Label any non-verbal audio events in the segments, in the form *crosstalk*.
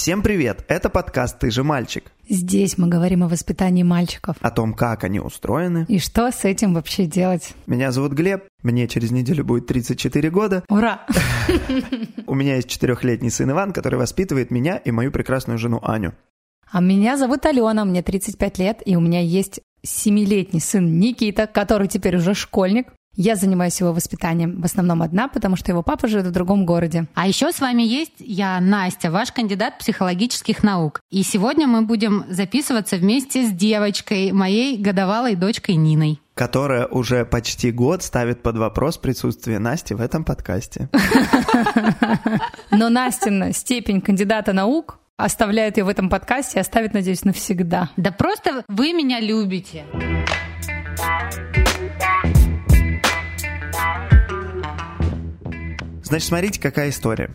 Всем привет! Это подкаст «Ты же мальчик». Здесь мы говорим о воспитании мальчиков. О том, как они устроены. И что с этим вообще делать. Меня зовут Глеб, мне через неделю будет 34 года. Ура! *laughs* У меня есть четырехлетний сын Иван, который воспитывает меня и мою прекрасную жену Аню. А меня зовут Алена, мне 35 лет, и у меня есть семилетний сын Никита, который теперь уже школьник. Я занимаюсь его воспитанием в основном одна, потому что его папа живет в другом городе. А еще с вами есть я, Настя, ваш кандидат психологических наук. И сегодня мы будем записываться вместе с девочкой, моей годовалой дочкой Ниной которая уже почти год ставит под вопрос присутствие Насти в этом подкасте. *laughs* Но Настина степень кандидата наук оставляет ее в этом подкасте и оставит, надеюсь, навсегда. Да просто вы меня любите. Значит, смотрите, какая история.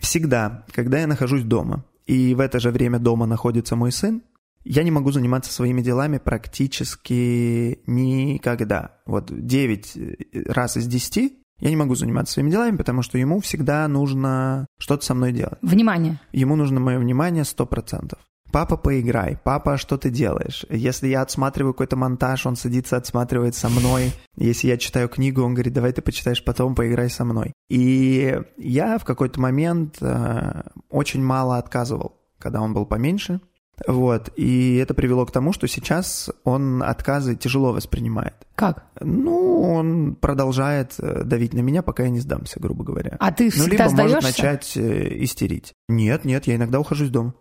Всегда, когда я нахожусь дома, и в это же время дома находится мой сын, я не могу заниматься своими делами практически никогда. Вот 9 раз из 10 я не могу заниматься своими делами, потому что ему всегда нужно что-то со мной делать. Внимание. Ему нужно мое внимание 100%. Папа, поиграй. Папа, что ты делаешь? Если я отсматриваю какой-то монтаж, он садится, отсматривает со мной. Если я читаю книгу, он говорит, давай ты почитаешь потом, поиграй со мной. И я в какой-то момент э, очень мало отказывал, когда он был поменьше. Вот, и это привело к тому, что сейчас он отказы тяжело воспринимает. Как? Ну, он продолжает э, давить на меня, пока я не сдамся, грубо говоря. А ты всегда Ну, либо сдаешься? может начать э, истерить. Нет, нет, я иногда ухожу из дома.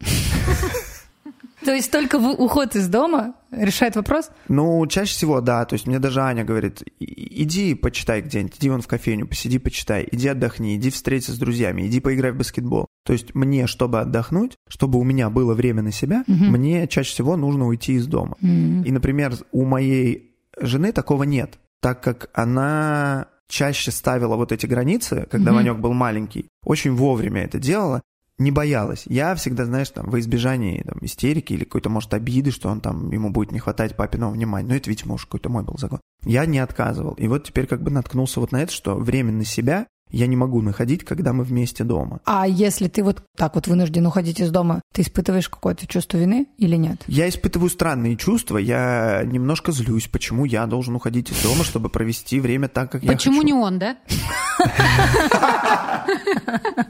То есть только уход из дома решает вопрос? Ну, чаще всего, да. То есть мне даже Аня говорит, иди почитай где-нибудь, иди вон в кофейню, посиди, почитай, иди отдохни, иди встретиться с друзьями, иди поиграй в баскетбол. То есть мне, чтобы отдохнуть, чтобы у меня было время на себя, Мгм. мне чаще всего нужно уйти из дома. М. И, например, у моей жены такого нет, так как она чаще ставила вот эти границы, когда Мгм. Ванек был маленький, очень вовремя это делала, не боялась. Я всегда, знаешь, там, во избежании там, истерики или какой-то, может, обиды, что он там, ему будет не хватать папиного внимания. Ну, это, видимо, уж какой-то мой был закон. Я не отказывал. И вот теперь как бы наткнулся вот на это, что время на себя я не могу находить, когда мы вместе дома. А если ты вот так вот вынужден уходить из дома, ты испытываешь какое-то чувство вины или нет? Я испытываю странные чувства, я немножко злюсь, почему я должен уходить из дома, чтобы провести время так, как я Почему хочу. не он, да?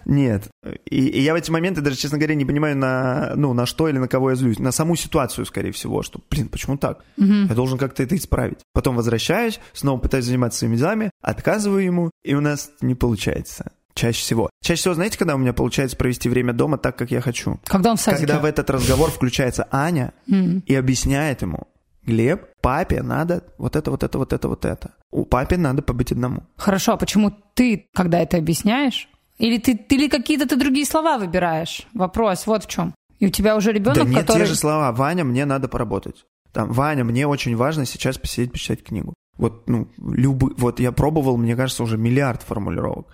Нет. И, и я в эти моменты даже, честно говоря, не понимаю, на, ну, на что или на кого я злюсь. На саму ситуацию, скорее всего, что, блин, почему так? Я должен как-то это исправить. Потом возвращаюсь, снова пытаюсь заниматься своими делами, отказываю ему, и у нас не получается. Чаще всего. Чаще всего, знаете, когда у меня получается провести время дома так, как я хочу? Когда он в садике? Когда в этот разговор включается Аня М. и объясняет ему, Глеб, папе надо вот это, вот это, вот это, вот это. У папе надо побыть одному. Хорошо, а почему ты, когда это объясняешь? Или ты, ты или какие-то ты другие слова выбираешь? Вопрос вот в чем. И у тебя уже ребенок, да нет, который... те же слова. Ваня, мне надо поработать. Там, Ваня, мне очень важно сейчас посидеть, почитать книгу. Вот, ну, любы, вот я пробовал, мне кажется, уже миллиард формулировок.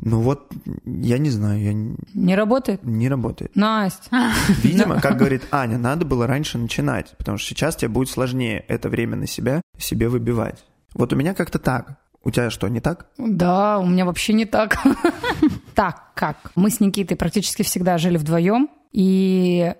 Ну вот, я не знаю, я не, Не работает? не работает. Настя. Видимо, как говорит Аня, надо было раньше начинать, потому что сейчас тебе будет сложнее это время на себя себе выбивать. Вот у меня как-то так. У тебя что, не так? Да, у меня вообще не так. *laughs* Так, как? Мы с Никитой практически всегда жили вдвоем, и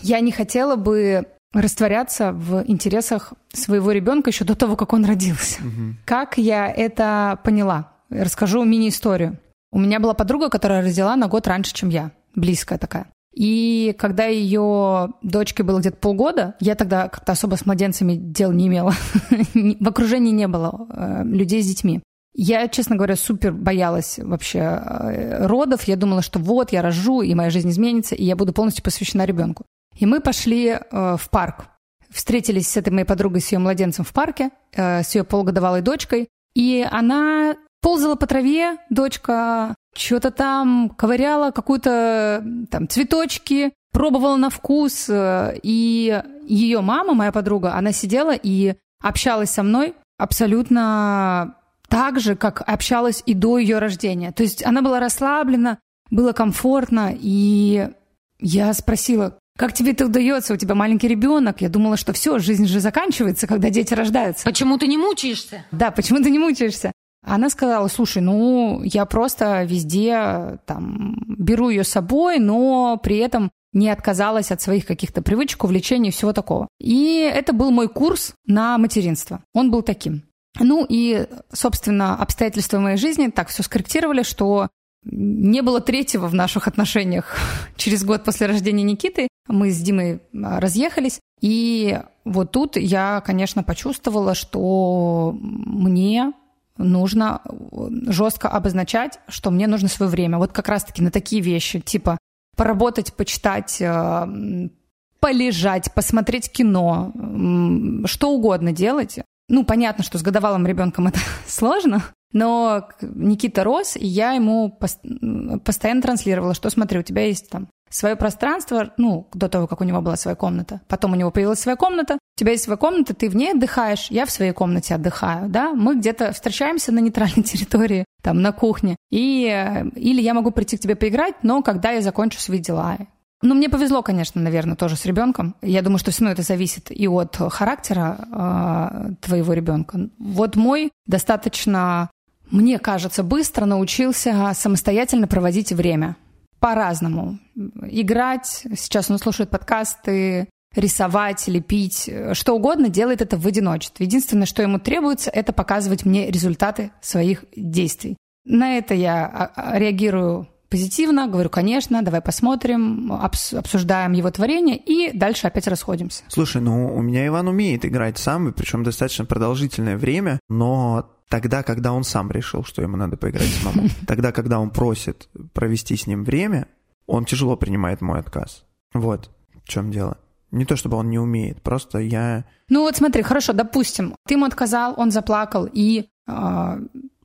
я не хотела бы растворяться в интересах своего ребенка еще до того, как он родился. Как я это поняла? Расскажу мини-историю. У меня была подруга, которая родила на год раньше, чем я. Близкая такая. И когда ее дочке было где-то полгода, я тогда как-то особо с младенцами дел не имела. *laughs* В окружении не было э, людей с детьми. Я, честно говоря, супер боялась вообще э, родов. Я думала, что вот, я рожу, и моя жизнь изменится, и я буду полностью посвящена ребенку. И мы пошли э, в парк. Встретились с этой моей подругой, с ее младенцем в парке, э, с ее полугодовалой дочкой. И она ползала по траве, дочка что-то там ковыряла, какую-то там цветочки, пробовала на вкус. э, И ее мама, моя подруга, она сидела и общалась со мной абсолютно так же, как общалась и до ее рождения. То есть она была расслаблена, было комфортно, и я спросила, как тебе это удается? У тебя маленький ребенок. Я думала, что все, жизнь же заканчивается, когда дети рождаются. Почему ты не мучаешься? Да, почему ты не мучаешься? Она сказала, слушай, ну, я просто везде там беру ее с собой, но при этом не отказалась от своих каких-то привычек, увлечений и всего такого. И это был мой курс на материнство. Он был таким. Ну и, собственно, обстоятельства моей жизни так все скорректировали, что не было третьего в наших отношениях. *laughs* Через год после рождения Никиты мы с Димой а, разъехались. И вот тут я, конечно, почувствовала, что мне нужно жестко обозначать, что мне нужно свое время. Вот как раз-таки на такие вещи, типа поработать, почитать, а, полежать, посмотреть кино, что угодно делать. Ну, понятно, что с годовалым ребенком это *laughs* сложно, но Никита рос, и я ему постоянно транслировала, что смотри, у тебя есть там свое пространство, ну, до того, как у него была своя комната. Потом у него появилась своя комната, у тебя есть своя комната, ты в ней отдыхаешь, я в своей комнате отдыхаю, да, мы где-то встречаемся на нейтральной *laughs* территории, там, на кухне, и, или я могу прийти к тебе поиграть, но когда я закончу свои дела. Ну, мне повезло, конечно, наверное, тоже с ребенком. Я думаю, что все равно это зависит и от характера э, твоего ребенка. Вот мой достаточно мне кажется, быстро научился самостоятельно проводить время. По-разному. Играть, сейчас он слушает подкасты, рисовать, лепить, что угодно, делает это в одиночестве. Единственное, что ему требуется, это показывать мне результаты своих действий. На это я а, а, реагирую позитивно, говорю, конечно, давай посмотрим, обсуждаем его творение и дальше опять расходимся. Слушай, ну у меня Иван умеет играть сам, причем достаточно продолжительное время, но тогда, когда он сам решил, что ему надо поиграть самому. *laughs* Тогда, когда он просит провести с ним время, он тяжело принимает мой отказ. Вот в чем дело. Не то чтобы он не умеет, просто я... Ну вот смотри, хорошо, допустим, ты ему отказал, он заплакал, и э,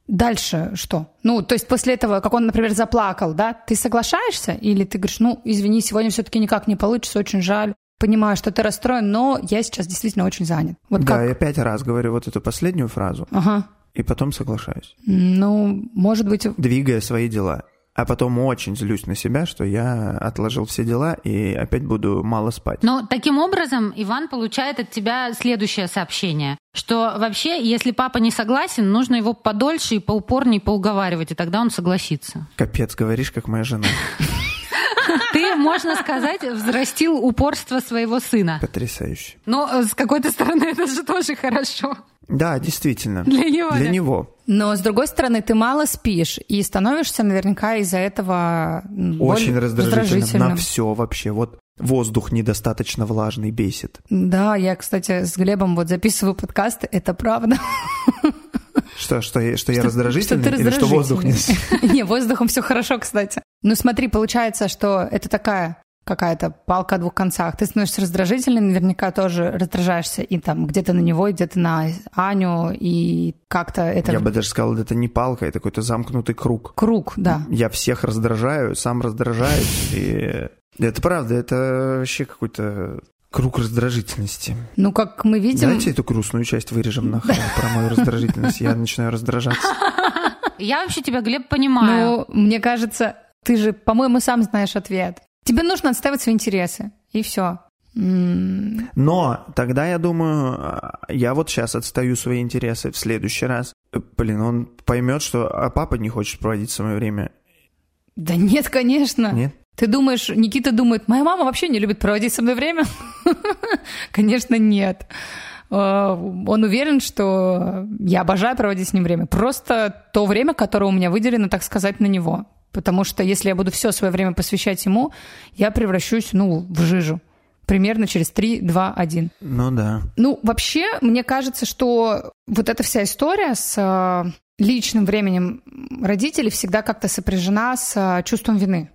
дальше что? Ну, то есть после этого, как он, например, заплакал, да, ты соглашаешься или ты говоришь, ну, извини, сегодня все-таки никак не получится, очень жаль, понимаю, что ты расстроен, но я сейчас действительно очень занят. Вот да, как? я пять раз говорю вот эту последнюю фразу. Ага и потом соглашаюсь. Ну, может быть... Двигая свои дела. А потом очень злюсь на себя, что я отложил все дела и опять буду мало спать. Но таким образом Иван получает от тебя следующее сообщение, что вообще, если папа не согласен, нужно его подольше и поупорнее поуговаривать, и тогда он согласится. Капец, говоришь, как моя жена. *laughs* Можно сказать, взрастил упорство своего сына. Потрясающе. Но э, с какой-то стороны это же тоже хорошо. Да, действительно. Для него. Для да? него. Но, с другой стороны, ты мало спишь и становишься наверняка из-за этого Очень раздражительным, раздражительным на все вообще. Вот воздух недостаточно влажный бесит. Да, я, кстати, с Глебом вот записываю подкасты, это правда. Что, что, я, что я раздражительный? Что ты раздражительный. Или что воздух не... *laughs* Не, воздухом все хорошо, кстати. Ну смотри, получается, что это такая какая-то палка о двух концах. Ты становишься раздражительным, наверняка тоже раздражаешься и там где-то на него, и где-то на Аню, и как-то это... Я бы даже сказал, это не палка, это какой-то замкнутый круг. Круг, да. Я всех раздражаю, сам раздражаюсь, и это правда, это вообще какой-то круг раздражительности. Ну, как мы видим... Давайте эту грустную часть вырежем нахрен *laughs* про мою раздражительность, я начинаю раздражаться. *laughs* Я вообще тебя, Глеб, понимаю. Ну, мне кажется, ты же, по-моему, сам знаешь ответ. Тебе нужно отстаивать свои интересы, и все. Но тогда я думаю, я вот сейчас отстаю свои интересы в следующий раз. Блин, он поймет, что а папа не хочет проводить свое время. Да нет, конечно. Нет? Ты думаешь, Никита думает, моя мама вообще не любит проводить со мной время? *laughs* Конечно, нет. А, он уверен, что я обожаю проводить с ним время. Просто то время, которое у меня выделено, так сказать, на него. Потому что если я буду все свое время посвящать ему, я превращусь, ну, в жижу. Примерно через 3, 2, 1. Ну да. Ну, вообще, мне кажется, что вот эта вся история с э, личным временем родителей всегда как-то сопряжена с э, чувством вины.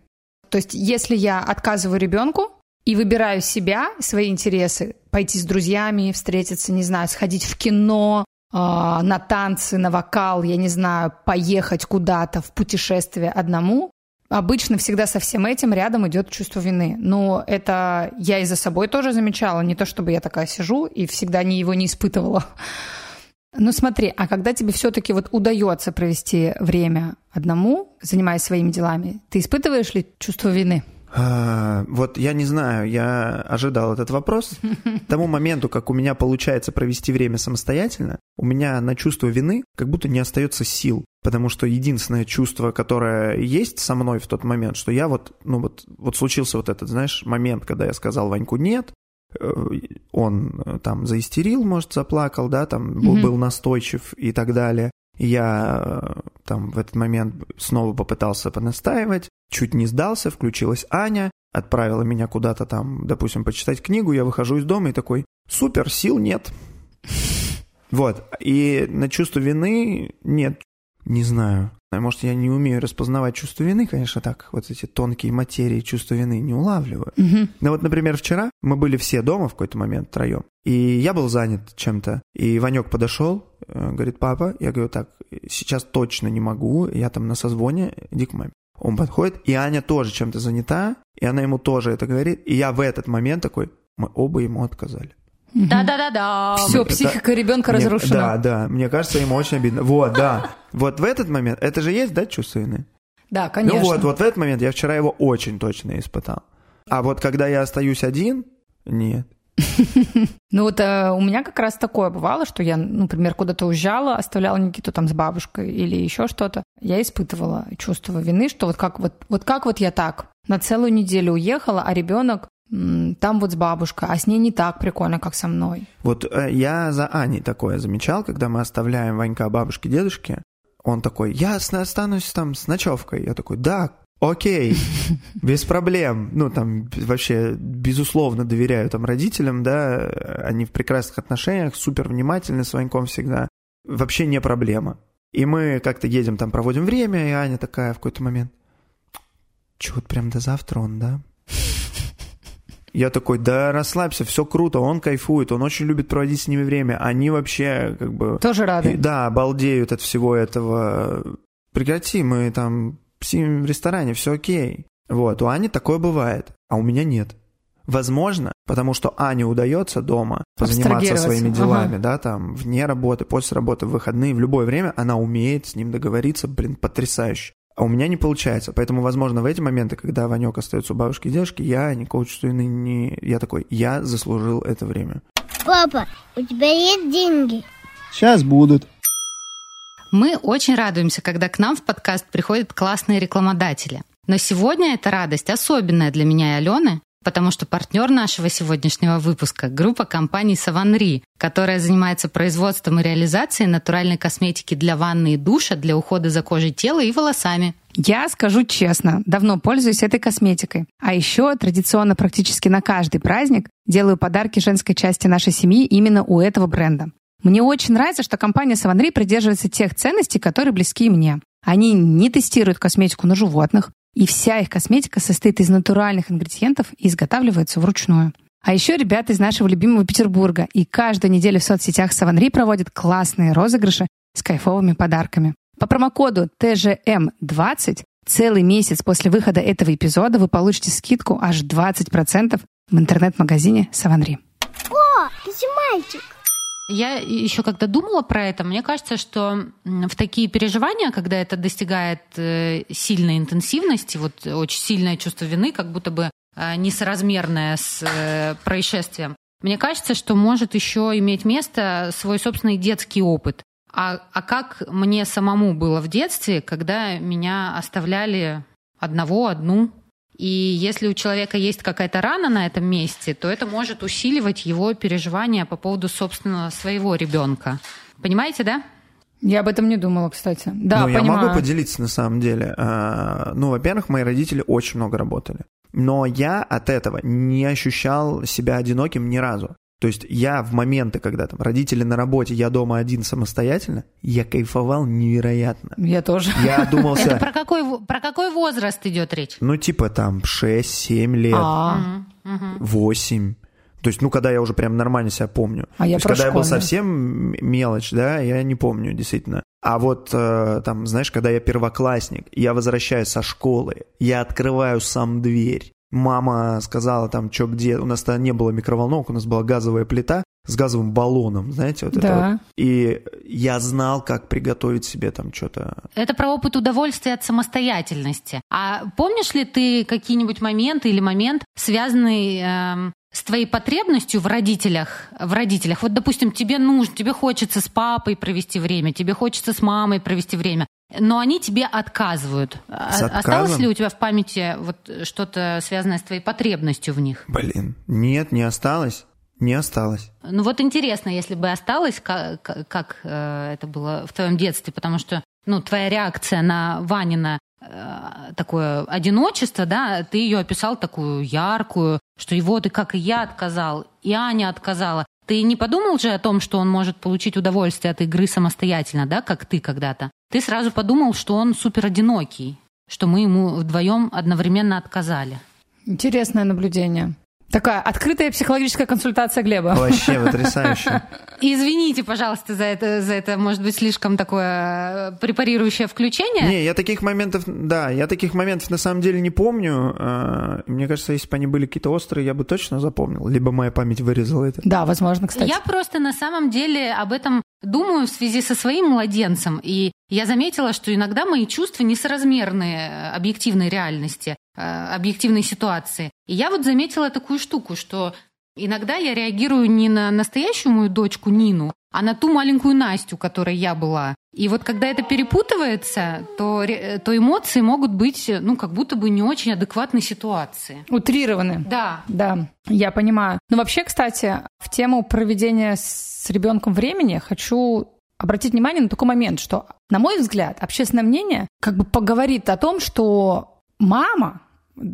То есть, если я отказываю ребенку и выбираю себя, свои интересы, пойти с друзьями, встретиться, не знаю, сходить в кино, на танцы, на вокал, я не знаю, поехать куда-то в путешествие одному, обычно всегда со всем этим рядом идет чувство вины. Но это я и за собой тоже замечала, не то чтобы я такая сижу и всегда не его не испытывала. *laughs* Ну смотри, а когда тебе все-таки вот удается провести время одному, занимаясь своими делами, ты испытываешь ли чувство вины? А, вот я не знаю, я ожидал этот вопрос. К тому моменту, как у меня получается провести время самостоятельно, у меня на чувство вины как будто не остается сил. Потому что единственное чувство, которое есть со мной в тот момент, что я вот, ну вот, вот случился вот этот, знаешь, момент, когда я сказал Ваньку «нет», э, он э, там заистерил, может, заплакал, да, там mm-hmm. был настойчив и так далее. Я э, там в этот момент снова попытался понастаивать, чуть не сдался, включилась Аня, отправила меня куда-то там, допустим, почитать книгу, я выхожу из дома и такой, супер, сил нет. *laughs* Вот, и на чувство вины нет, не знаю. Может, я не умею распознавать чувство вины, конечно, так, вот эти тонкие материи чувства вины не улавливаю. Угу. Но вот, например, вчера мы были все дома в какой-то момент втроем, и я был занят чем-то, и Ванек подошел, э, говорит, папа, я говорю, так, сейчас точно не могу, я там на созвоне, иди к маме. Он подходит, и Аня тоже чем-то занята, и она ему тоже это говорит, и я в этот момент такой, мы оба ему отказали. Да-да-да-да. Все, психика ребенка разрушена. Да, да. Мне кажется, ему очень обидно. Вот, да. Вот в этот момент, это же есть, да, чувство вины? Да, конечно. Ну вот, вот в этот момент я вчера его очень точно испытал. А вот когда я остаюсь один, нет. *laughs* Ну вот э, у меня как раз такое бывало, что я, например, куда-то уезжала, оставляла Никиту там с бабушкой или еще что-то. Я испытывала чувство вины, что вот как вот, вот как вот я так на целую неделю уехала, а ребенок там вот с бабушкой, а с ней не так прикольно, как со мной. Вот э, я за Аней такое замечал, когда мы оставляем Ванька бабушке, дедушке, он такой, я останусь там с ночевкой. Я такой, да, окей, *laughs* без проблем. Ну, там вообще, безусловно, доверяю там родителям, да, они в прекрасных отношениях, супер внимательны с Ваньком всегда. Вообще не проблема. И мы как-то едем там, проводим время, и Аня такая в какой-то момент, чё, вот прям до завтра он, да? Я такой, да расслабься, все круто, он кайфует, он очень любит проводить с ними время. Они вообще как бы... Тоже рады. Да, балдеют от всего этого. Прекрати, мы там сидим в ресторане, все окей. Вот, у Ани такое бывает, а у меня нет. Возможно, потому что Ане удается дома позаниматься своими делами, ага. да, там, вне работы, после работы, в выходные, в любое время она умеет с ним договориться, блин, потрясающе. А у меня не получается. Поэтому, возможно, в эти моменты, когда Ванек остается у бабушки и дедушки, я чувства вины не... Я такой, я заслужил это время. Папа, у тебя есть деньги? Сейчас будут. Мы очень радуемся, когда к нам в подкаст приходят классные рекламодатели. Но сегодня эта радость особенная для меня и Алены, потому что партнер нашего сегодняшнего выпуска – группа компаний «Саванри», которая занимается производством и реализацией натуральной косметики для ванны и душа, для ухода за кожей тела и волосами. Я скажу честно, давно пользуюсь этой косметикой. А еще традиционно практически на каждый праздник делаю подарки женской части нашей семьи именно у этого бренда. Мне очень нравится, что компания Саванри придерживается тех ценностей, которые близки мне. Они не тестируют косметику на животных, и вся их косметика состоит из натуральных ингредиентов и изготавливается вручную. А еще ребята из нашего любимого Петербурга и каждую неделю в соцсетях Саванри проводят классные розыгрыши с кайфовыми подарками. По промокоду TGM20 целый месяц после выхода этого эпизода вы получите скидку аж 20% в интернет-магазине Саванри. О, ты мальчик! Я еще когда думала про это, мне кажется, что в такие переживания, когда это достигает э, сильной интенсивности, вот очень сильное чувство вины, как будто бы э, несоразмерное с э, происшествием, мне кажется, что может еще иметь место свой собственный детский опыт. А, а как мне самому было в детстве, когда меня оставляли одного, одну и если у человека есть какая-то рана на этом месте, то это может усиливать его переживания по поводу собственного своего ребенка. Понимаете, да? Я об этом не думала, кстати. Да, ну, понимаю. я могу поделиться на самом деле. А, ну, во-первых, мои родители очень много работали. Но я от этого не ощущал себя одиноким ни разу. То есть я в моменты, когда там родители на работе, я дома один самостоятельно, я кайфовал невероятно. Я тоже. Я думался... Это про какой, про какой возраст идет речь? Ну, типа там 6-7 лет, а. 8. То есть, ну, когда я уже прям нормально себя помню. А я То есть, когда я был совсем мелочь, да, я не помню, действительно. А вот э, там, знаешь, когда я первоклассник, я возвращаюсь со школы, я открываю сам дверь, Мама сказала там, что где, у нас тогда не было микроволновок, у нас была газовая плита, с газовым баллоном, знаете, вот Да. это вот. И я знал, как приготовить себе там что-то. Это про опыт удовольствия от самостоятельности. А помнишь ли ты какие-нибудь моменты или момент, связанный эм, с твоей потребностью в родителях, в родителях? Вот, допустим, тебе нужно, тебе хочется с папой провести время, тебе хочется с мамой провести время, но они тебе отказывают. С Осталось ли у тебя в памяти вот что-то связанное с твоей потребностью в них? Блин, нет, не осталось. Не осталось. Ну вот интересно, если бы осталось, как, как, э, это было в твоем детстве, потому что ну, твоя реакция на Ванина э, такое одиночество, да, ты ее описал такую яркую, что и вот и как и я отказал, и Аня отказала. Ты не подумал же о том, что он может получить удовольствие от игры самостоятельно, да, как ты когда-то? Ты сразу подумал, что он супер одинокий, что мы ему вдвоем одновременно отказали. Интересное наблюдение. Такая открытая психологическая консультация Глеба. Вообще *laughs* потрясающе. Извините, пожалуйста, за это, за это, может быть, слишком такое э, препарирующее включение. Не, я таких моментов, да, я таких моментов на самом деле не помню. А, Мне кажется, если бы они были какие-то острые, я бы точно запомнил. Либо моя память вырезала это. Да, возможно, кстати. Я просто на самом деле об этом думаю в связи со своим младенцем. И я заметила, что иногда мои чувства несоразмерны э, объективной реальности, объективной ситуации. И я вот заметила такую штуку, что иногда я реагирую не на настоящую мою дочку Нину, а на ту маленькую Настю, которой я была. И вот когда это перепутывается, то, то эмоции могут быть, ну, как будто бы не очень адекватной ситуации. Утрированы. Да, Да, я понимаю. Но вообще, кстати, в тему проведения с ребенком времени хочу обратить внимание на такой момент, что, на мой взгляд, общественное мнение как бы поговорит о том, что мама,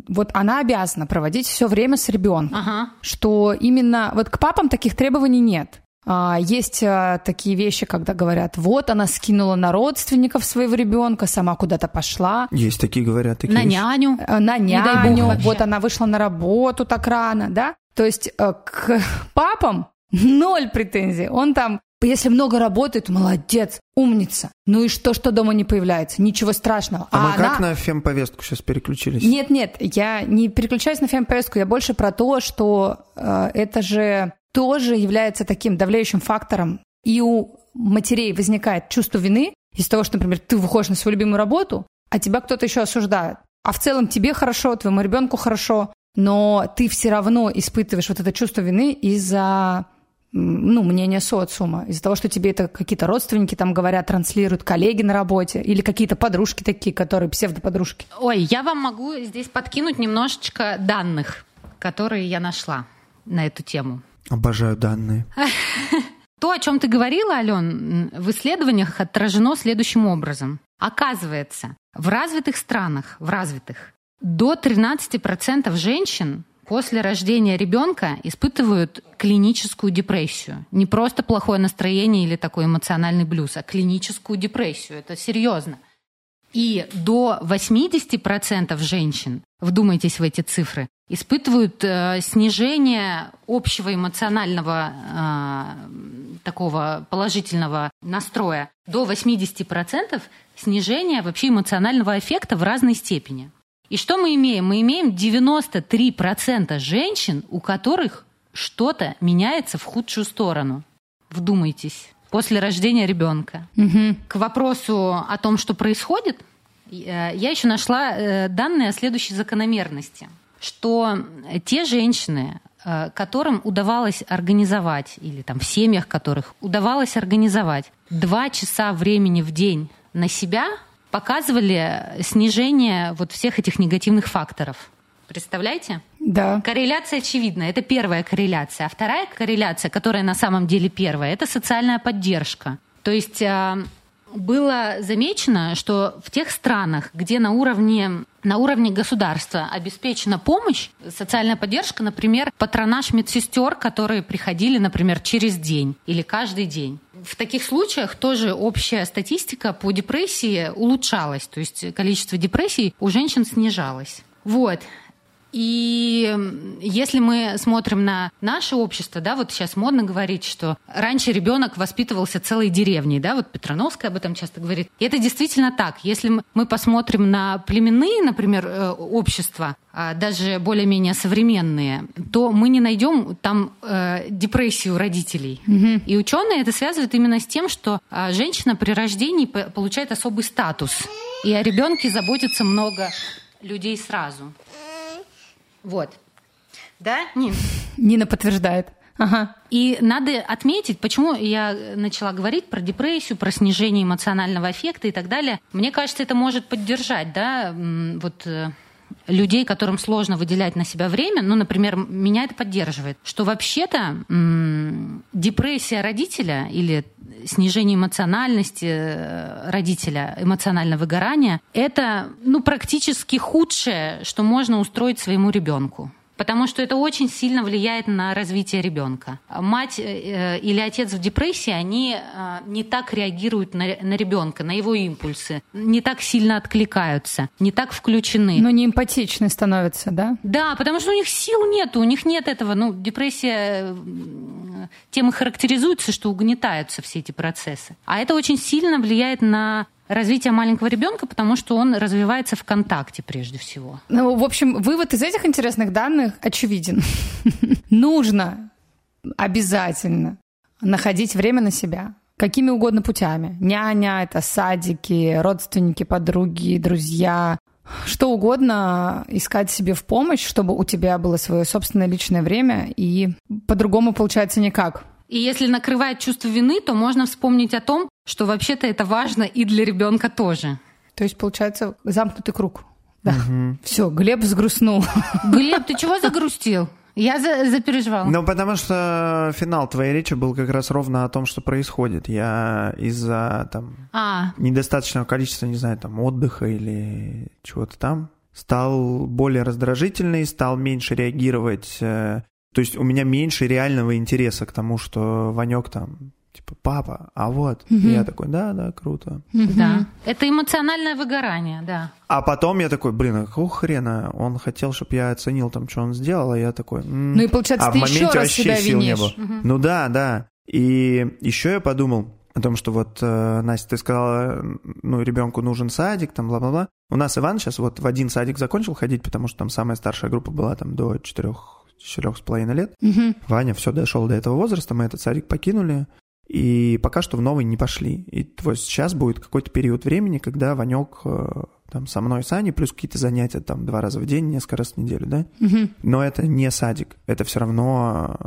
вот она обязана проводить все время с ребенком. ага. Что именно вот к папам таких требований нет. А, Есть а, такие вещи, когда говорят, вот она скинула на родственников своего ребенка, сама куда-то пошла, Есть такие, говорят, такие На вещи. няню. э, на Не дай бог няню, вообще. вот она вышла на работу так рано, да? То есть э, к *laughs* папам ноль претензий. Он там, если много работает, молодец, умница. Ну и что, что дома не появляется? Ничего страшного. А, мы она... как на фемповестку сейчас переключились? Нет, нет, я не переключаюсь на фемповестку, я больше про то, что э, это же тоже является таким давляющим фактором. И у матерей возникает чувство вины из-за того, что, например, ты выходишь на свою любимую работу, а тебя кто-то еще осуждает. А в целом тебе хорошо, твоему ребенку хорошо, но ты все равно испытываешь вот это чувство вины из-за ну, мнения социума, из-за того, что тебе это какие-то родственники там говорят, транслируют, коллеги на работе или какие-то подружки такие, которые псевдоподружки. Ой, я вам могу здесь подкинуть немножечко данных, которые я нашла на эту тему. Обожаю данные. *laughs* То, о чем ты говорила, Ален, в исследованиях отражено следующим образом. Оказывается, в развитых странах, в развитых, до 13% женщин после рождения ребенка испытывают клиническую депрессию. Не просто плохое настроение или такой эмоциональный блюз, а клиническую депрессию. Это серьезно. И до 80% женщин, вдумайтесь в эти цифры, испытывают э, снижение общего эмоционального э, такого положительного настроя. До 80% снижение вообще эмоционального эффекта в разной степени. И что мы имеем? Мы имеем 93% женщин, у которых что-то меняется в худшую сторону. Вдумайтесь. После рождения ребенка. К вопросу о том, что происходит, я еще нашла э, данные о следующей закономерности, что те женщины, э, которым удавалось организовать, или там в семьях которых удавалось организовать два часа времени в день на себя, показывали снижение вот всех этих негативных факторов. Представляете? Да. Корреляция очевидна. Это первая корреляция. А вторая корреляция, которая на самом деле первая, это социальная поддержка. То есть а, было замечено, что в тех странах, где на уровне, на уровне государства обеспечена помощь, социальная поддержка, например, патронаж медсестер, которые приходили, например, через день или каждый день. В таких случаях тоже общая статистика по депрессии улучшалась, то есть количество депрессий у женщин снижалось. Вот. И если мы смотрим на наше общество, да, вот сейчас модно говорить, что раньше ребенок воспитывался целой деревней, да, вот Петрановская об этом часто говорит. И это действительно так. Если мы посмотрим на племенные, например, э, общества, а, даже более-менее современные, то мы не найдем там э, депрессию родителей. Угу. И ученые это связывают именно с тем, что э, женщина при рождении получает особый статус. И о ребенке заботится много людей сразу. Вот. Да, Нин? Нина подтверждает. Ага. И надо отметить, почему я начала говорить про депрессию, про снижение эмоционального эффекта и так далее. Мне кажется, это может поддержать, да, вот э, людей, которым сложно выделять на себя время, ну, например, меня это поддерживает, что вообще-то депрессия родителя или снижение эмоциональности э, родителя, эмоциональное выгорание, это ну, практически худшее, что можно устроить своему ребенку потому что это очень сильно влияет на развитие ребенка. Мать э, или отец в депрессии, они э, не так реагируют на, на ребенка, на его импульсы, не так сильно откликаются, не так включены. Но не эмпатичны становятся, да? Да, потому что у них сил нет, у них нет этого. Ну, депрессия тем и характеризуется, что угнетаются все эти процессы. А это очень сильно влияет на развитие маленького ребенка, потому что он развивается в контакте прежде всего. Ну, в общем, вывод из этих интересных данных очевиден. *laughs* Нужно обязательно находить время на себя. Какими угодно путями. Няня, это садики, родственники, подруги, друзья. Что угодно искать себе в помощь, чтобы у тебя было свое собственное личное время, и по-другому получается никак. И если накрывает чувство вины, то можно вспомнить о том, что вообще-то это важно и для ребенка тоже. То есть получается замкнутый круг. Да. Угу. Все, Глеб взгрустнул. Глеб, ты чего загрустил? Я за, запереживал. Ну, потому что финал твоей речи был как раз ровно о том, что происходит. Я из-за там а. недостаточного количества, не знаю, там отдыха или чего-то там стал более раздражительный, стал меньше реагировать э, то есть у меня меньше реального интереса к тому, что Ванек там типа, папа, а вот. Угу. И я такой, да, да, круто. Угу. Да, это эмоциональное выгорание, да. А потом я такой, блин, а какого хрена? Он хотел, чтобы я оценил там, что он сделал, а я такой... М-м". Ну и получается, а ты в моменте еще раз вообще себя сил винишь. не было. Угу. Ну да, да. И еще я подумал о том, что вот, э, Настя, ты сказала, ну, ребенку нужен садик, там, бла-бла-бла. У нас Иван сейчас вот в один садик закончил ходить, потому что там самая старшая группа была там до четырех четырех с половиной лет. Угу. Ваня все дошел до этого возраста, мы этот садик покинули. И пока что в новый не пошли. И вот сейчас будет какой-то период времени, когда Ванек э, там со мной с Аней, плюс какие-то занятия там два раза в день, несколько раз в неделю, да? Угу. Но это не садик. Это все равно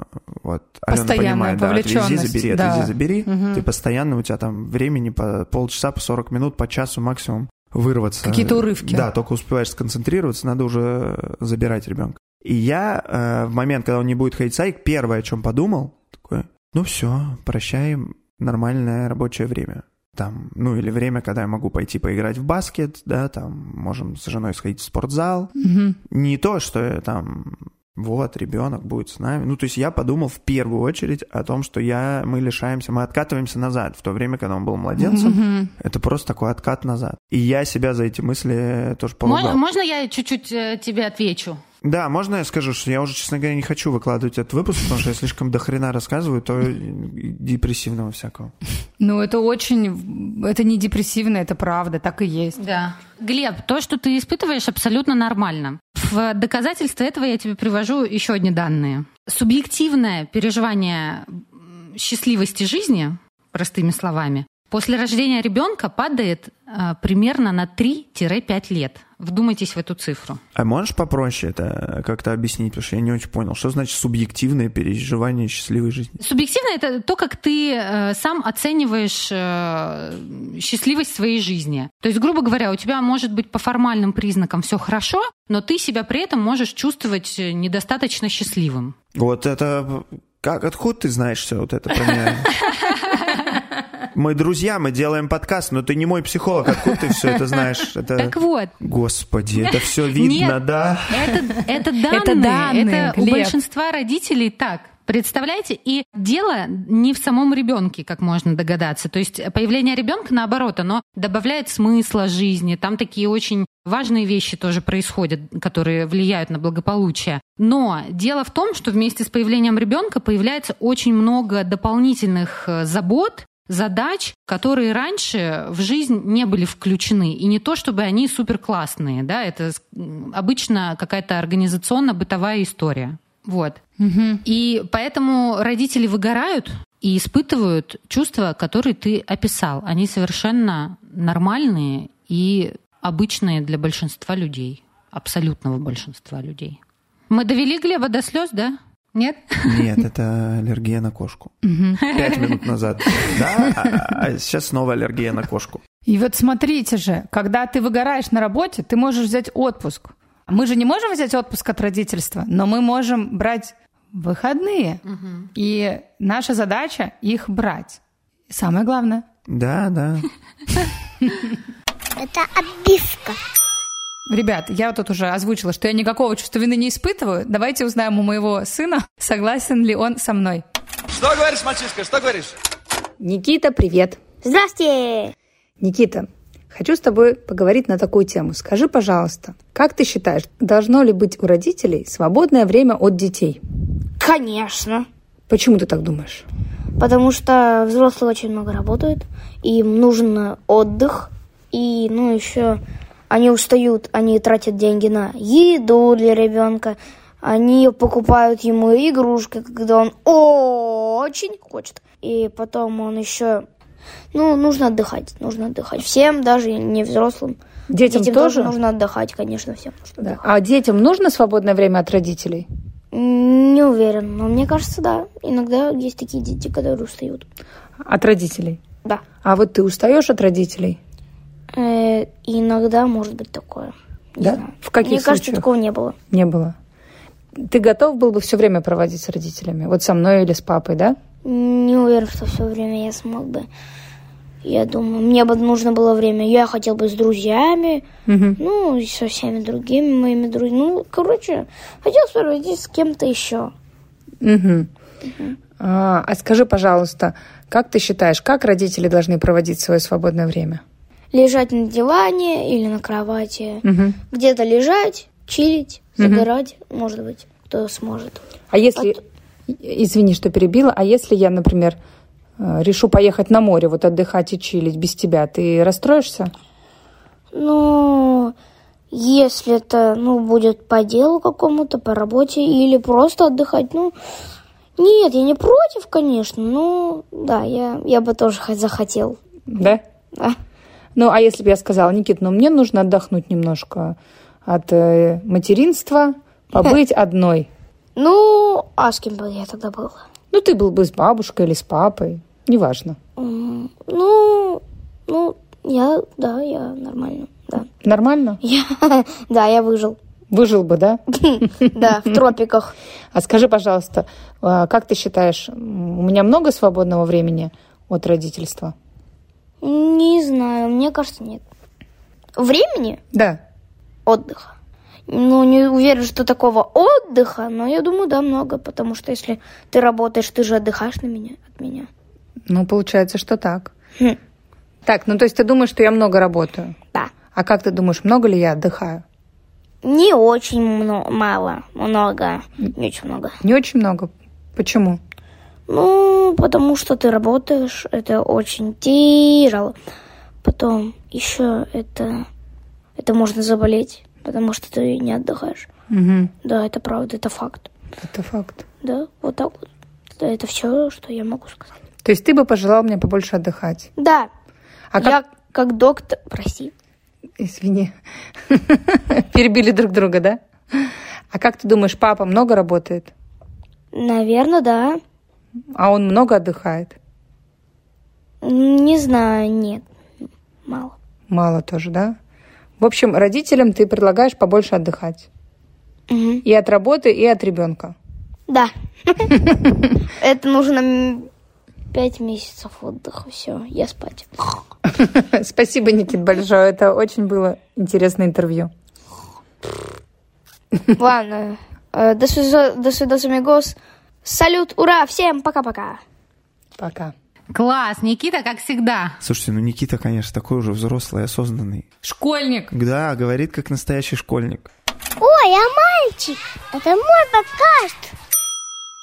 вот Алена понимает, да, отвези, забери, да. отвези, забери. Угу. Ты постоянно, у тебя там времени по полчаса, по 40 минут, по часу максимум вырваться. Какие-то урывки. Да, только успеваешь сконцентрироваться, надо уже забирать ребенка. И я э, в момент, когда он не будет ходить в садик, первое, о чем подумал, такой, ну все, прощаем нормальное рабочее время. Там, ну или время, когда я могу пойти поиграть в баскет, да, там можем с женой сходить в спортзал. Угу. Не то, что там вот, ребенок будет с нами. Ну, то есть я подумал в первую очередь о том, что я, мы лишаемся, мы откатываемся назад. В то время, когда он был младенцем, mm-hmm. это просто такой откат назад. И я себя за эти мысли тоже полагал. Можно, можно я чуть-чуть э, тебе отвечу? Да, можно я скажу, что я уже, честно говоря, не хочу выкладывать этот выпуск, потому что я слишком дохрена рассказываю, то депрессивного всякого. Ну, это очень... Это не депрессивно, это правда, так и есть. Да. Глеб, то, что ты испытываешь, абсолютно нормально. В доказательство этого я тебе привожу еще одни данные. Субъективное переживание счастливости жизни, простыми словами, После рождения ребенка падает а, примерно на 3-5 лет. Вдумайтесь в эту цифру. А можешь попроще это как-то объяснить, потому что я не очень понял, что значит субъективное переживание счастливой жизни? Субъективное это то, как ты э, сам оцениваешь э, счастливость своей жизни. То есть, грубо говоря, у тебя может быть по формальным признакам все хорошо, но ты себя при этом можешь чувствовать недостаточно счастливым. Вот это как откуда ты знаешь все вот это про меня? *laughs* Мы друзья, мы делаем подкаст, но ты не мой психолог. Откуда ты все это знаешь? *laughs* Это... Так вот. Господи, это все *laughs* видно, Нет, да? Это, это *laughs* данные. Это, данные, это у большинства родителей так. Представляете? И дело не в самом ребенке, как можно догадаться. То есть появление ребенка, наоборот, оно добавляет смысла жизни. Там такие очень важные вещи тоже происходят, которые влияют на благополучие. Но дело в том, что вместе с появлением ребенка появляется очень много дополнительных э, забот, задач, которые раньше в жизнь не были включены. И не то, чтобы они супер классные, да, это обычно какая-то организационно-бытовая история. Вот. Угу. И поэтому родители выгорают и испытывают чувства, которые ты описал. Они совершенно нормальные и обычные для большинства людей, абсолютного большинства людей. Мы довели Глеба до слез, да? Нет? Нет, это аллергия на кошку. Пять минут назад. Да, а, а сейчас снова аллергия на кошку. И вот смотрите же, когда ты выгораешь на работе, ты можешь взять отпуск. Мы же не можем взять отпуск от родительства, но мы можем брать выходные. Угу. И наша задача их брать. самое главное. Да, да. Это обивка. Ребят, я тут уже озвучила, что я никакого чувства вины не испытываю. Давайте узнаем у моего сына, *laughs* согласен ли он со мной. Что говоришь, мальчишка, что говоришь? Никита, привет. Здрасте. Никита, Хочу с тобой поговорить на такую тему. Скажи, пожалуйста, как ты считаешь, должно ли быть у родителей свободное время от детей? Конечно. Почему ты так думаешь? Потому что взрослые очень много работают, им нужен отдых, и, ну, еще они устают, они тратят деньги на еду для ребенка, они покупают ему игрушки, когда он очень хочет. И потом он еще ну, нужно отдыхать, нужно отдыхать. Всем, даже не взрослым. Детям, детям тоже? тоже нужно отдыхать, конечно, всем нужно да. А детям нужно свободное время от родителей? Не уверен, но мне кажется, да. Иногда есть такие дети, которые устают. От родителей? Да. А вот ты устаешь от родителей? Э, иногда может быть такое. Не да? Знаю. В каких Мне случаях? кажется, такого не было. Не было. Ты готов был бы все время проводить с родителями? Вот со мной или с папой, да? Не уверен, что все время я смог бы. Я думаю, мне бы нужно было время. Я хотел бы с друзьями, угу. ну, и со всеми другими моими друзьями. Ну, короче, хотел проводить с кем-то еще. Угу. Угу. А, а скажи, пожалуйста, как ты считаешь, как родители должны проводить свое свободное время? Лежать на диване или на кровати. Угу. Где-то лежать, чилить, загорать, угу. может быть, кто сможет. А если... От... Извини, что перебила. А если я, например, э, решу поехать на море, вот отдыхать и чилить без тебя, ты расстроишься? Ну, если это, ну, будет по делу какому-то, по работе или просто отдыхать, ну, нет, я не против, конечно, но да, я, я бы тоже захотел. Да? Да. Ну, а если бы я сказала, Никит, ну, мне нужно отдохнуть немножко от э, материнства, побыть одной. Ну, а с кем бы я тогда была? Ну, ты был бы с бабушкой или с папой, неважно. Ну, ну, я, да, я нормально, да. Нормально? *laughs* Я, да, я выжил. Выжил бы, да? *laughs* Да, в тропиках. А скажи, пожалуйста, а как ты считаешь, у меня много свободного времени от родительства? Не знаю, мне кажется, нет. Времени? Да. Отдыха. Ну, не уверен, что такого отдыха, но я думаю, да, много, потому что если ты работаешь, ты же отдыхаешь на меня, от меня. Ну, получается, что так. Хм. Так, ну то есть ты думаешь, что я много работаю? Да. А как ты думаешь, много ли я отдыхаю? Не очень много, мало, много, не очень много. Не очень много? Почему? Ну, потому что ты работаешь, это очень тяжело. Потом еще это, это можно заболеть потому что ты не отдыхаешь. Угу. Да, это правда, это факт. Это факт. Да, вот так вот. Это все, что я могу сказать. То есть ты бы пожелал мне побольше отдыхать? Да. А я как, как доктор... Прости. Извини. *laughs* Перебили друг друга, да? А как ты думаешь, папа много работает? Наверное, да. А он много отдыхает? Не знаю, нет. Мало. Мало тоже, да? В общем, родителям ты предлагаешь побольше отдыхать. Угу. И от работы, и от ребенка. Да. *laughs* Это нужно пять месяцев отдыха. Все, я спать. *laughs* Спасибо, Никит, большое. Это очень было интересное интервью. Ладно. До свидания, amigos. Салют, ура, всем пока-пока. Пока. Класс, Никита, как всегда. Слушайте, ну Никита, конечно, такой уже взрослый, осознанный. Школьник. Да, говорит как настоящий школьник. Ой, а мальчик, это мой подкаст.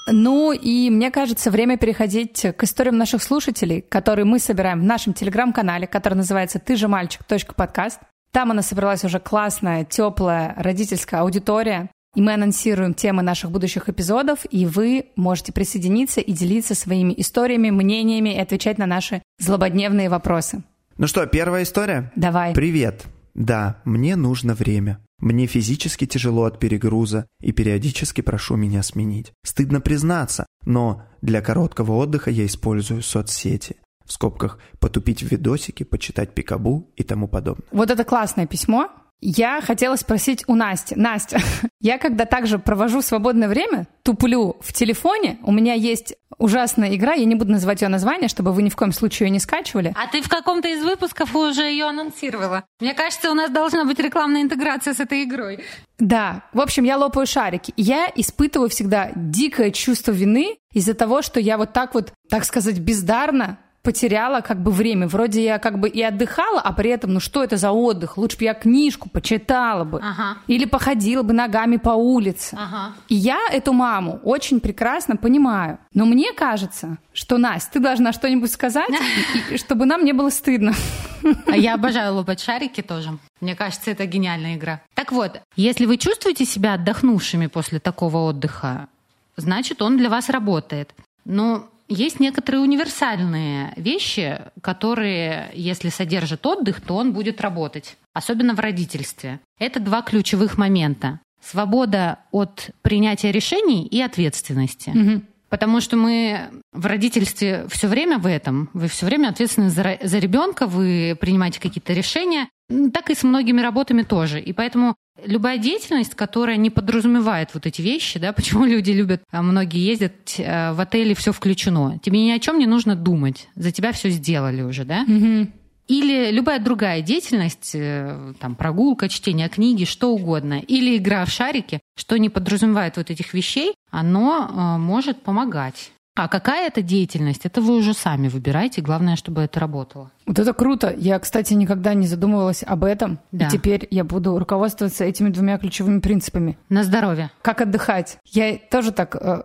Ну и мне кажется, время переходить к историям наших слушателей, которые мы собираем в нашем телеграм-канале, который называется «Ты же мальчик. подкаст». Там она собралась уже классная, теплая родительская аудитория. И мы анонсируем темы наших будущих эпизодов, и вы можете присоединиться и делиться своими историями, мнениями и отвечать на наши злободневные вопросы. Ну что, первая история? Давай. Привет. Да, мне нужно время. Мне физически тяжело от перегруза, и периодически прошу меня сменить. Стыдно признаться, но для короткого отдыха я использую соцсети. В скобках потупить в видосики, почитать пикабу и тому подобное. Вот это классное письмо. Я хотела спросить у Насти. Настя, *laughs* я когда также провожу свободное время, туплю в телефоне, у меня есть ужасная игра, я не буду называть ее название, чтобы вы ни в коем случае ее не скачивали. А ты в каком-то из выпусков уже ее анонсировала. Мне кажется, у нас должна быть рекламная интеграция с этой игрой. Да, в общем, я лопаю шарики. Я испытываю всегда дикое чувство вины из-за того, что я вот так вот, так сказать, бездарно потеряла как бы время. Вроде я как бы и отдыхала, а при этом, ну что это за отдых? Лучше бы я книжку почитала бы. Ага. Или походила бы ногами по улице. Ага. И я эту маму очень прекрасно понимаю. Но мне кажется, что, Настя, ты должна что-нибудь сказать, *laughs* чтобы нам не было стыдно. А я обожаю лопать шарики тоже. Мне кажется, это гениальная игра. Так вот, если вы чувствуете себя отдохнувшими после такого отдыха, значит, он для вас работает. Но есть некоторые универсальные вещи, которые, если содержат отдых, то он будет работать. Особенно в родительстве. Это два ключевых момента. Свобода от принятия решений и ответственности. Потому что мы в родительстве все время в этом. Вы все время ответственны за, за ребенка, вы принимаете какие-то решения. Так и с многими работами тоже. И поэтому любая деятельность, которая не подразумевает вот эти вещи, да, *laughs* почему люди любят, а многие ездят э, в отеле, все включено. Тебе ни о чем не нужно думать. За тебя все сделали уже, да? Или любая другая деятельность, э, там, прогулка, чтение книги, что угодно, или игра в шарики, что не подразумевает вот этих вещей, оно э, может помогать. А какая это деятельность, это вы уже сами выбираете, главное, чтобы это работало. Вот это круто. Я, кстати, никогда не задумывалась об этом. Да. И теперь я буду руководствоваться этими двумя ключевыми принципами. На здоровье. Как отдыхать? Я тоже так э,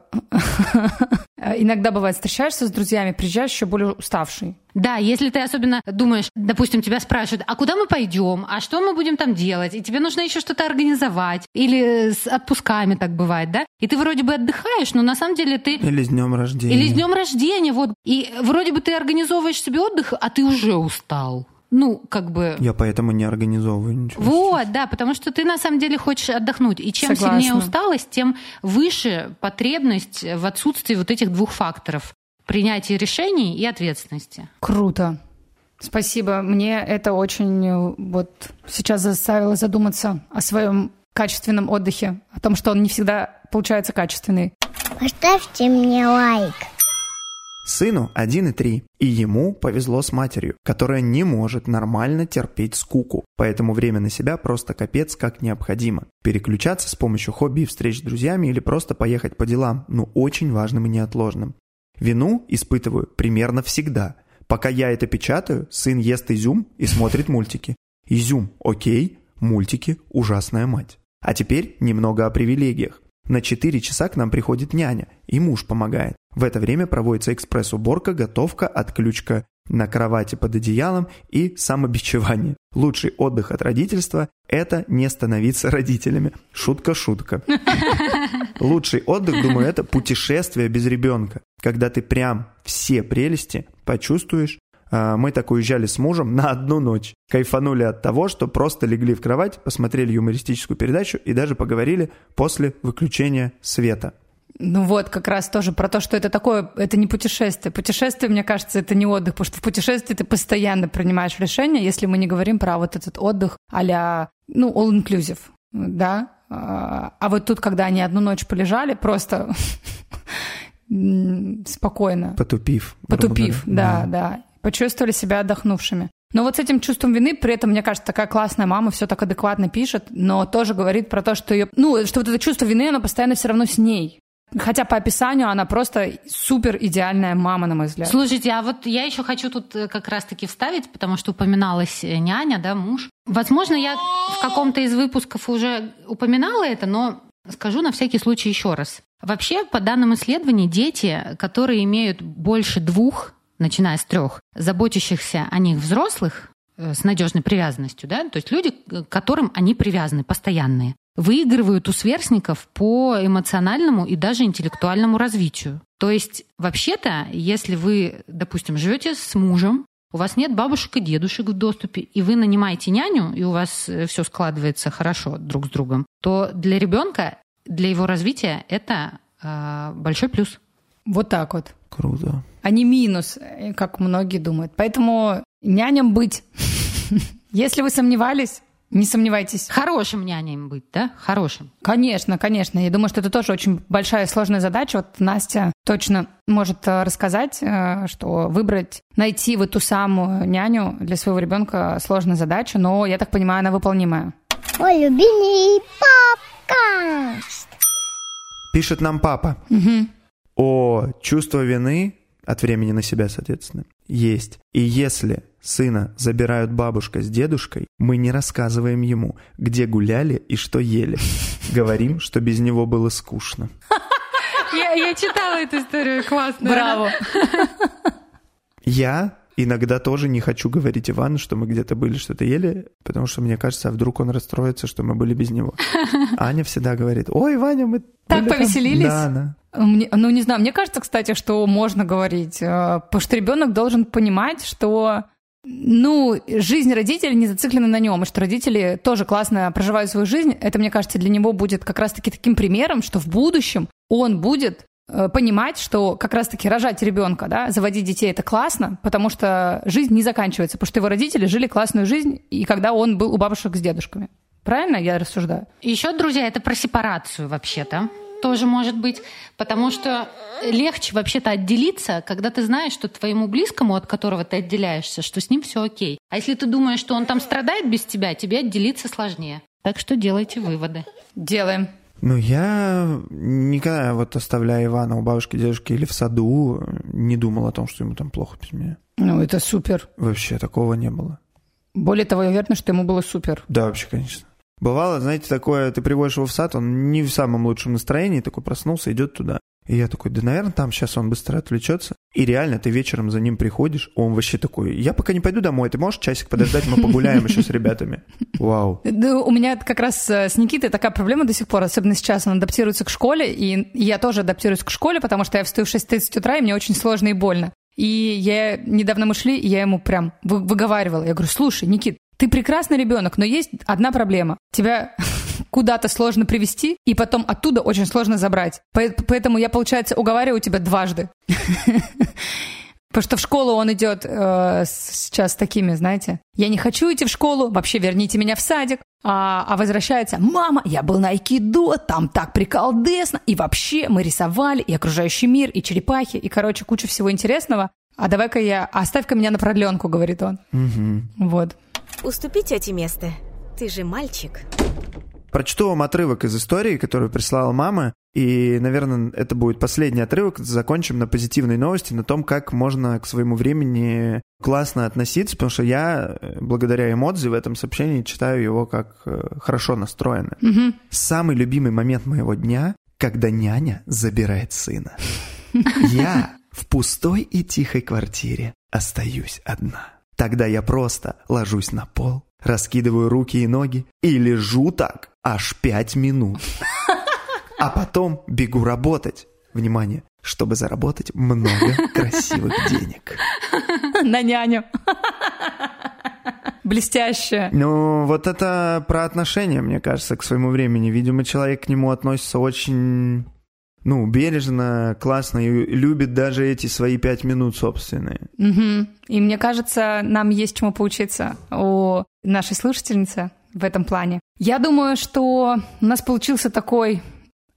*laughs* иногда бывает встречаешься с друзьями, приезжаешь еще более уставший. Да, если ты особенно думаешь, допустим, тебя спрашивают, а куда мы пойдем, а что мы будем там делать, и тебе нужно еще что-то организовать, или с отпусками так бывает, да? И ты вроде бы отдыхаешь, но на самом деле ты Или с днем рождения. Или с днем рождения, вот. И вроде бы ты организовываешь себе отдых, а ты уже устал. Ну, как бы... Я поэтому не организовываю ничего. Вот, да, потому что ты на самом деле хочешь отдохнуть. И чем Согласна. сильнее усталость, тем выше потребность в отсутствии вот этих двух факторов. Принятия решений и ответственности. Круто. Спасибо. Мне это очень э, вот сейчас заставило задуматься о своем качественном отдыхе, о том, что он не всегда получается качественный. Поставьте мне лайк. Сыну 1 и 3, и ему повезло с матерью, которая не может нормально терпеть скуку, поэтому время на себя просто капец как необходимо. Переключаться с помощью хобби и встреч с друзьями или просто поехать по делам, ну очень важным и неотложным. Вину испытываю примерно всегда. Пока я это печатаю, сын ест изюм и смотрит мультики. Изюм – окей, мультики – ужасная мать. А теперь немного о привилегиях. На 4 часа к нам приходит няня, и муж помогает. В это время проводится экспресс-уборка, готовка, отключка на кровати под одеялом и самобичевание. Лучший отдых от родительства – это не становиться родителями. Шутка-шутка. Лучший отдых, думаю, это путешествие без ребенка. Когда ты прям все прелести почувствуешь. А, Мы так уезжали с мужем на одну ночь. Кайфанули от того, что просто легли в кровать, посмотрели юмористическую передачу и даже поговорили после выключения света. Ну вот, как раз тоже про то, что это такое, это не путешествие. Путешествие, мне кажется, это не отдых, потому что в путешествии ты постоянно принимаешь решения, если мы не говорим про вот этот отдых а ну, all-inclusive, да? А а вот тут, когда они одну ночь полежали, просто *laughs* спокойно, Потупив. потупив, да, говоря. да, почувствовали себя отдохнувшими. Но вот с этим чувством вины, при этом, мне кажется, такая классная мама все так адекватно пишет, но тоже говорит про то, что ее, ну, что вот это чувство вины, оно постоянно все равно с ней. Хотя по описанию она просто супер идеальная мама, на мой взгляд. Слушайте, а вот я еще хочу тут э, как раз-таки вставить, потому что упоминалась э, няня, да, муж. Возможно, я в каком-то из выпусков уже упоминала это, но скажу на всякий случай еще раз. Вообще, по данным исследований, дети, которые имеют больше двух, начиная с трех, заботящихся о них взрослых, э, с надежной привязанностью, да, то есть люди, к которым они привязаны, постоянные, выигрывают у сверстников по эмоциональному и даже интеллектуальному развитию. То есть, вообще-то, если вы, допустим, живете с мужем, у вас нет бабушек и дедушек в доступе, и вы нанимаете няню, и у вас э, все складывается хорошо друг с другом, то для ребенка, для его развития это э, большой плюс. Вот так вот. Круто. А не минус, э, как многие думают. Поэтому няням быть. *laughs* Если вы сомневались, не сомневайтесь. Хорошим няням быть, да? Хорошим. Конечно, конечно. Я думаю, что это тоже очень большая и сложная задача. Вот Настя точно может э, рассказать, э, что выбрать, найти вот ту самую няню для своего ребенка сложная задача, но, я так понимаю, она выполнимая. Ой, любимый подкаст. Пишет нам папа. О, чувство вины от времени на себя, соответственно, есть. И если сына забирают бабушка с дедушкой, мы не рассказываем ему, где гуляли и что ели. Говорим, что без него было скучно. Я, я читала эту историю, классно. Браво. Я иногда тоже не хочу говорить Ивану, что мы где-то были, что-то ели, потому что мне кажется, а вдруг он расстроится, что мы были без него. *laughs* Аня всегда говорит, ой, Ваня, мы... Так были там». повеселились? Да, да. Мне- ну, не знаю, мне кажется, кстати, что можно говорить, э, потому что ребенок должен понимать, что ну, жизнь родителей не зациклена на нем, и что родители тоже классно проживают свою жизнь. Это, мне кажется, для него будет как раз-таки таким примером, что в будущем он будет понимать, что как раз-таки рожать ребенка, да, заводить детей это классно, потому что жизнь не заканчивается, потому что его родители жили классную жизнь, и когда он был у бабушек с дедушками. Правильно я рассуждаю? Еще, друзья, это про сепарацию вообще-то. Тоже может быть, потому что легче вообще-то отделиться, когда ты знаешь, что твоему близкому, от которого ты отделяешься, что с ним все окей. А если ты думаешь, что он там страдает без тебя, тебе отделиться сложнее. Так что делайте выводы. Делаем. Ну, я никогда, вот оставляя Ивана у бабушки, дедушки или в саду, не думал о том, что ему там плохо без меня. Ну, это супер. Вообще такого не было. Более того, я уверена, что ему было супер. Да, вообще, конечно. Бывало, знаете, такое, ты приводишь его в сад, он не в самом лучшем настроении, такой проснулся, идет туда. И я такой, да, наверное, там сейчас он быстро отвлечется. И реально, ты вечером за ним приходишь, он вообще такой, я пока не пойду домой, ты можешь часик подождать, мы погуляем еще с ребятами. Вау. Да, у меня как раз э, с Никитой такая проблема до сих пор, особенно сейчас. Он адаптируется к школе, и я тоже адаптируюсь к школе, потому что я встаю в 6.30 утра, и мне очень сложно и больно. И я недавно мы шли, и я ему прям вы- выговаривала. Я говорю, слушай, Никит, ты прекрасный ребенок, но есть одна проблема. Тебя куда-то сложно привести, и потом оттуда очень сложно забрать. По- Поэтому я, получается, уговариваю тебя дважды. *laughs* Потому что в школу он идет э, сейчас с такими, знаете, я не хочу идти в школу, вообще верните меня в садик. А, а возвращается, мама, я был на айкидо, там так приколдесно, и вообще мы рисовали, и окружающий мир, и черепахи, и, короче, куча всего интересного. А давай-ка я, оставь-ка меня на продленку, говорит он. Вот. Уступи тете место. Ты же мальчик. Прочту вам отрывок из истории, которую прислала мама. И, наверное, это будет последний отрывок. Закончим на позитивной новости, на том, как можно к своему времени классно относиться, потому что я, э, благодаря эмодзи в этом сообщении, читаю его как э, хорошо настроено. Самый любимый момент моего дня, когда няня забирает сына. Я в пустой и тихой квартире остаюсь одна. Тогда я просто ложусь на пол, раскидываю руки и ноги и лежу так аж пять минут. А потом бегу работать. Внимание, чтобы заработать много красивых денег. На няню. Блестяще. Ну, вот это про отношения, мне кажется, к своему времени. Видимо, человек к нему относится очень, ну, бережно, классно и любит даже эти свои пять минут собственные. Мгм. И мне кажется, нам есть чему поучиться у нашей слушательницы в этом плане. Я думаю, что у нас получился такой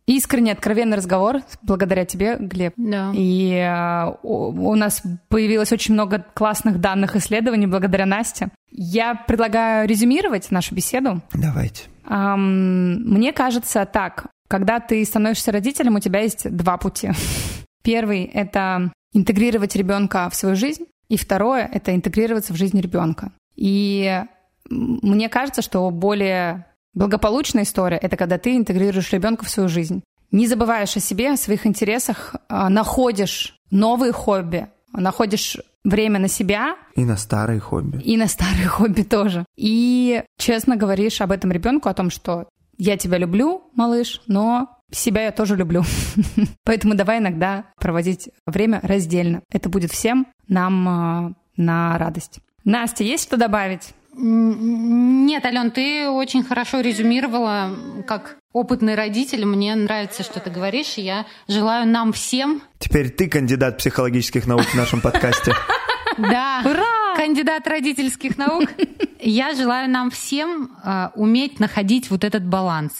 искренний, откровенный разговор благодаря тебе, Глеб. Да. И э, у у нас появилось очень много классных данных исследований благодаря Насте. Я предлагаю резюмировать нашу беседу. Давайте. Ам, Мне кажется так, Когда ты становишься родителем, у тебя есть два пути. *laughs* Первый — это интегрировать ребенка в свою жизнь, и второе — это интегрироваться в жизнь ребенка. И мне кажется, что более благополучная история — это когда ты интегрируешь ребенка в свою жизнь. Не забываешь о себе, о своих интересах, а, находишь новые хобби, находишь время на себя. И на старые хобби. И на старые *laughs* хобби тоже. И честно говоришь об этом ребенку, о том, что я тебя люблю, малыш, но себя я тоже люблю. *laughs* Поэтому давай иногда проводить время раздельно. Это будет всем нам э, на радость. Настя, есть что добавить? Нет, Ален, ты очень хорошо резюмировала, как опытный родитель. Мне нравится, что ты говоришь, и я желаю нам всем... Теперь ты кандидат психологических наук в нашем подкасте. Да. Ура! Кандидат родительских наук. Я желаю нам всем э, уметь находить вот этот баланс,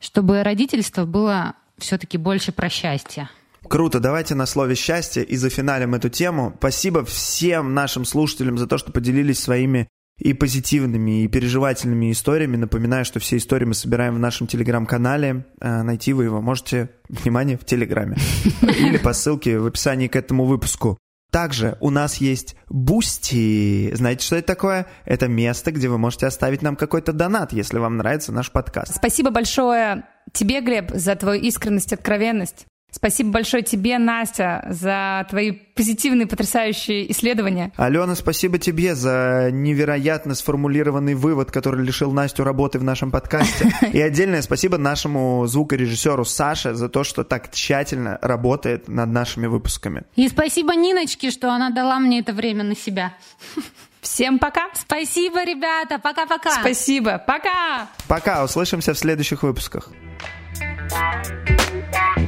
чтобы родительство было все-таки больше про счастье. Круто, давайте на слове счастье и зафиналим эту тему. Спасибо всем нашим слушателям за то, что поделились своими и позитивными, и переживательными историями. Напоминаю, что все истории мы собираем в нашем телеграм-канале. Э, найти вы его можете, *laughs* внимание, в телеграме. *laughs* Или по ссылке в описании к этому выпуску. Также у нас есть Boosty. Знаете, что это такое? Это место, где вы можете оставить нам какой-то донат, если вам нравится наш подкаст. Спасибо большое тебе, Глеб, за твою искренность, откровенность. Спасибо большое тебе, Настя, за твои позитивные, потрясающие исследования. Алена, спасибо тебе за невероятно сформулированный вывод, который лишил Настю работы в нашем подкасте. *laughs* И отдельное спасибо нашему звукорежиссеру Саше за то, что так тщательно работает над нашими выпусками. И спасибо Ниночке, что она дала мне это время на себя. Всем пока. Спасибо, ребята. Пока-пока. Спасибо. Пока. Пока. Услышимся в следующих выпусках. Bye.